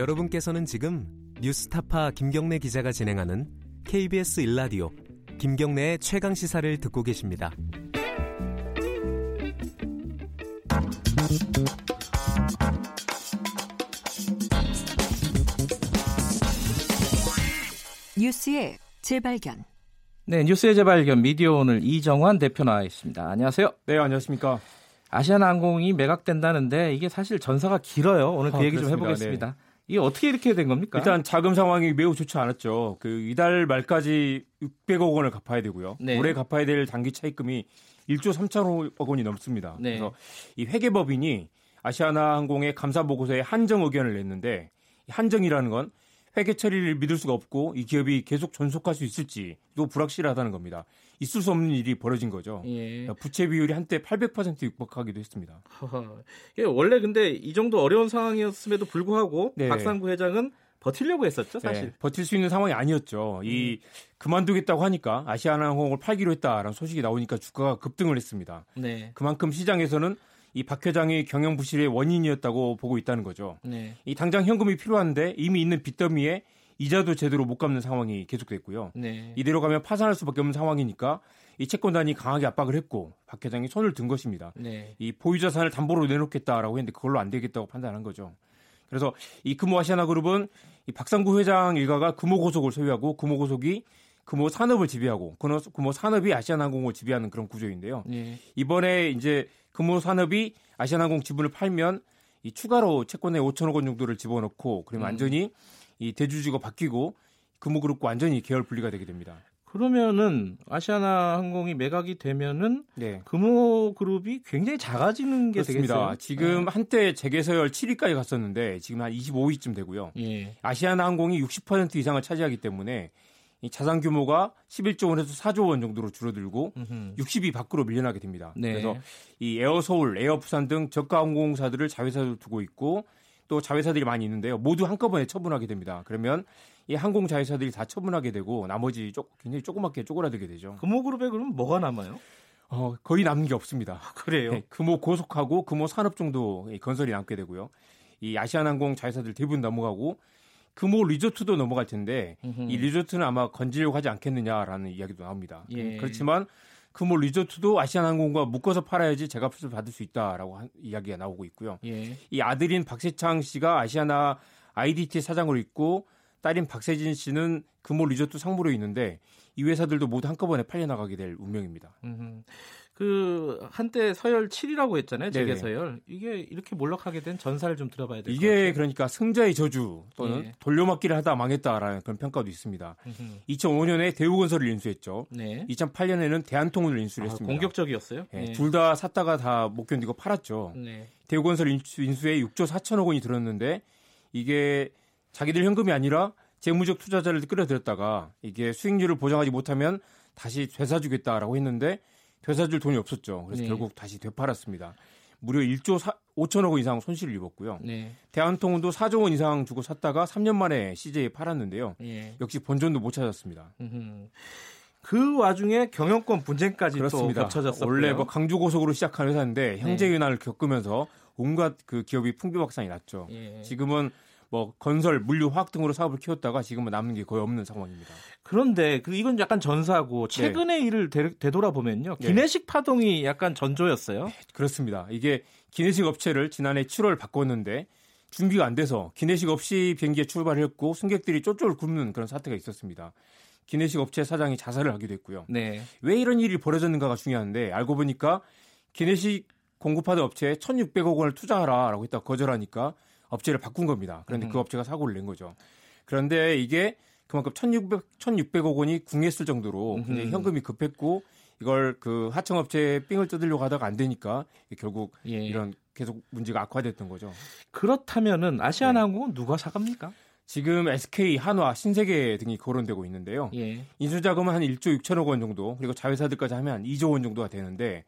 여러분께서는 지금 뉴스타파 김경래 기자가 진행하는 KBS 일라디오 김경래의 최강 시사를 듣고 계십니다. 뉴스의 재발견. 네, 뉴스의 재발견 미디어 오늘 이정환 대표 나와 있습니다. 안녕하세요. 네, 안녕하십니까. 아시아나항공이 매각된다는데 이게 사실 전사가 길어요. 오늘 그 아, 얘기 좀 그렇습니다. 해보겠습니다. 네. 이게 어떻게 이렇게 된 겁니까? 일단 자금 상황이 매우 좋지 않았죠. 그 이달 말까지 600억 원을 갚아야 되고요. 네. 올해 갚아야 될 단기 차입금이 1조 3천억 원이 넘습니다. 네. 그래서 이 회계법인이 아시아나항공의 감사 보고서에 한정 의견을 냈는데 이 한정이라는 건 회계 처리를 믿을 수가 없고 이 기업이 계속 존속할 수 있을지도 불확실하다는 겁니다. 있을 수 없는 일이 벌어진 거죠. 예. 부채 비율이 한때 800% 육박하기도 했습니다. 허허. 원래 근데 이 정도 어려운 상황이었음에도 불구하고 네. 박상구 회장은 버티려고 했었죠, 사실. 음. 네, 버틸 수 있는 상황이 아니었죠. 이 그만두겠다고 하니까 아시아나항공을 팔기로 했다라는 소식이 나오니까 주가가 급등을 했습니다. 네. 그만큼 시장에서는 이 박 회장이 경영 부실의 원인이었다고 보고 있다는 거죠. 네. 이 당장 현금이 필요한데 이미 있는 빚더미에 이자도 제대로 못 갚는 상황이 계속됐고요. 네. 이대로 가면 파산할 수밖에 없는 상황이니까 이 채권단이 강하게 압박을 했고 박 회장이 손을 든 것입니다. 네. 이 보유자산을 담보로 내놓겠다라고 했는데 그걸로 안 되겠다고 판단한 거죠. 그래서 이 금호 아시아나 그룹은 이 박상구 회장 일가가 금호고속을 소유하고 금호고속이 금호 산업을 지배하고 금호, 산업이 아시아나항공을 지배하는 그런 구조인데요. 네. 이번에 이제 금호 산업이 아시아나항공 지분을 팔면 이 추가로 채권에 5천억 원 정도를 집어넣고 그러면 음. 완전히 이 대주주가 바뀌고 금호그룹과 완전히 계열 분리가 되게 됩니다. 그러면은 아시아나 항공이 매각이 되면은 네. 금호 그룹이 굉장히 작아지는 게 그렇습니다. 되겠어요. 지금 한때 재개서열 7위까지 갔었는데 지금 한 25위쯤 되고요. 예. 아시아나 항공이 60% 이상을 차지하기 때문에 이 자산 규모가 11조 원에서 4조 원 정도로 줄어들고 음흠. 60위 밖으로 밀려나게 됩니다. 네. 그래서 이 에어 서울, 에어 부산 등 저가 항공사들을 자회사로 두고 있고 또 자회사들이 많이 있는데요. 모두 한꺼번에 처분하게 됩니다. 그러면 이 항공 자회사들이 다 처분하게 되고 나머지 조, 굉장히 조그맣게 쪼그라들게 되죠. 금호 그룹에 그러면 뭐가 남아요? 어, 거의 남는 게 없습니다. 그래요. 네, 금호 고속하고 금호 산업 정도 이 건설이 남게 되고요. 이 아시아나항공 자회사들 대부분 넘어가고 금호 리조트도 넘어갈 텐데. 이 리조트는 아마 건지려고 하지 않겠느냐라는 이야기도 나옵니다. 예. 그렇지만 금호 리조트도 아시아나항공과 묶어서 팔아야지 제값을 받을 수 있다라고 한 이야기가 나오고 있고요. 예. 이 아들인 박세창 씨가 아시아나 IDT 사장으로 있고 딸인 박세진 씨는 금호 리조트 상무로 있는데 이 회사들도 모두 한꺼번에 팔려나가게 될 운명입니다. 그 한때 서열 7이라고 했잖아요. 재계 서열. 이게 이렇게 몰락하게 된 전사를 좀 들어봐야 될것 이게 같아요. 그러니까 승자의 저주 또는 예. 돌려막기를 하다 망했다라는 그런 평가도 있습니다. 음흠. 2005년에 대우건설을 인수했죠. 네. 2008년에는 대한통운을 인수를 아, 했습니다. 공격적이었어요. 네. 둘다 샀다가 다 못 견디고 팔았죠. 네. 대우건설 인수, 인수에 6조 4천억 원이 들었는데 이게 자기들 현금이 아니라 재무적 투자자를 끌어들였다가 이게 수익률을 보장하지 못하면 다시 되사주겠다라고 했는데 되사줄 돈이 없었죠. 그래서 네. 결국 다시 되팔았습니다. 무려 1조 4, 5천억 원 이상 손실을 입었고요. 네. 대한통운도 4조 원 이상 주고 샀다가 3년 만에 CJ에 팔았는데요. 예. 역시 본전도 못 찾았습니다. 음흠. 그 와중에 경영권 분쟁까지 그렇습니다. 또 겹쳐졌었고요. 원래 뭐 강주 고속으로 시작한 회사인데 형제 네. 윤환을 겪으면서 온갖 그 기업이 풍비박산이 났죠. 예. 지금은 뭐 건설, 물류, 화학 등으로 사업을 키웠다가 지금은 남는 게 거의 없는 상황입니다. 그런데 그 이건 약간 전사고 최근의 일을 되, 되돌아보면요. 네. 기내식 파동이 약간 전조였어요. 그렇습니다. 이게 기내식 업체를 지난해 7월 바꿨는데 준비가 안 돼서 기내식 없이 비행기에 출발했고 승객들이 쫄쫄 굶는 그런 사태가 있었습니다. 기내식 업체 사장이 자살을 하기도 했고요. 네. 왜 이런 일이 벌어졌는가가 중요한데 알고 보니까 기내식 공급하던 업체에 1,600억 원을 투자하라라고 했다 가 거절하니까 업체를 바꾼 겁니다. 그런데 음. 그 업체가 사고를 낸 거죠. 그런데 이게 그만큼 1,600 1,600억 원이 궁했을 정도로 굉장히. 현금이 급했고 이걸 그 하청업체에 삥을 뜯으려고 하다가 안 되니까 결국 예. 이런 계속 문제가 악화됐던 거죠. 그렇다면은 아시아나항공은 누가 사갑니까? 지금 SK, 한화, 신세계 등이 거론되고 있는데요. 예. 인수자금은 한 1조 6천억 원 정도, 그리고 자회사들까지 하면 한 2조 원 정도가 되는데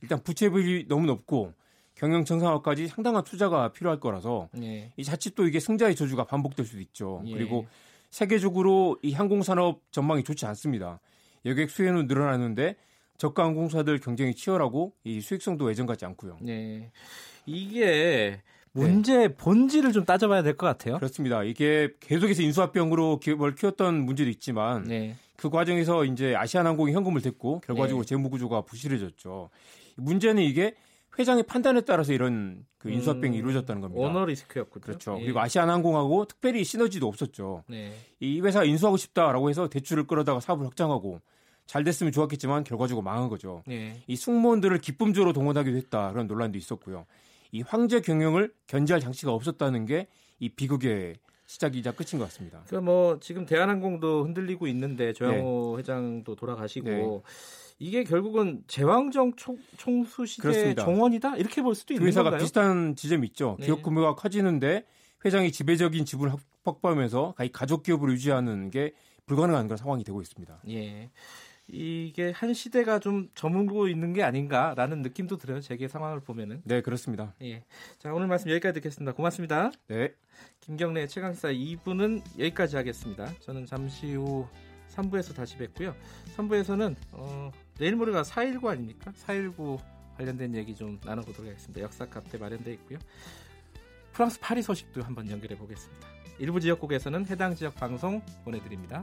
일단 부채 비율이 너무 높고 경영 정상화까지 상당한 투자가 필요할 거라서 예. 이 자칫 또 이게 승자의 저주가 반복될 수도 있죠. 예. 그리고 세계적으로 이 항공산업 전망이 좋지 않습니다. 여객 수혜는 늘어나는데 저가 항공사들 경쟁이 치열하고 이 수익성도 예전 같지 않고요. 네. 이게 문제 본질을 좀 따져봐야 될 것 같아요. 그렇습니다. 이게 계속해서 인수합병으로 기업을 키웠던 문제도 있지만 네. 그 과정에서 이제 아시아나항공이 현금을 댔고 결과적으로 네. 재무구조가 부실해졌죠. 문제는 이게 회장의 판단에 따라서 이런 그 인수합병이 음, 이루어졌다는 겁니다. 오너 리스크였군요. 그렇죠. 예. 그리고 아시아나항공하고 특별히 시너지도 없었죠. 네. 이 회사 인수하고 싶다라고 해서 대출을 끌어다가 사업을 확장하고 잘 됐으면 좋았겠지만 결과적으로 망한 거죠. 네. 이 승무원들을 기쁨조로 동원하기도 했다 그런 논란도 있었고요. 이 황제 경영을 견제할 장치가 없었다는 게 이 비극의 시작이자 끝인 것 같습니다. 그뭐 지금 대한항공도 흔들리고 있는데 조양호 회장도 돌아가시고 네. 이게 결국은 제왕정 총, 총수 시대. 정원이다 이렇게 볼 수도 그 있는 회사가 건가요? 비슷한 지점이 있죠. 네. 기업 규모가 커지는데 회장이 지배적인 지분을 확- 확보하면서 가족 기업을 유지하는 게 불가능한 그런 상황이 되고 있습니다. 예. 이게 한 시대가 좀 저물고 있는 게 아닌가라는 느낌도 들어요. 제게 상황을 보면은. 네, 그렇습니다. 예. 자, 오늘 말씀 여기까지 듣겠습니다. 고맙습니다. 네. 김경래 최강사 2부는 여기까지 하겠습니다. 저는 잠시 후 3부에서 다시 뵙고요. 3부에서는 어, 내일 모레가 4.19 아닙니까? 4.19 관련된 얘기 좀 나눠보도록 하겠습니다. 역사 카페 마련되어 있고요. 프랑스 파리 소식도 한번 연결해 보겠습니다. 일부 지역국에서는 해당 지역 방송 보내드립니다.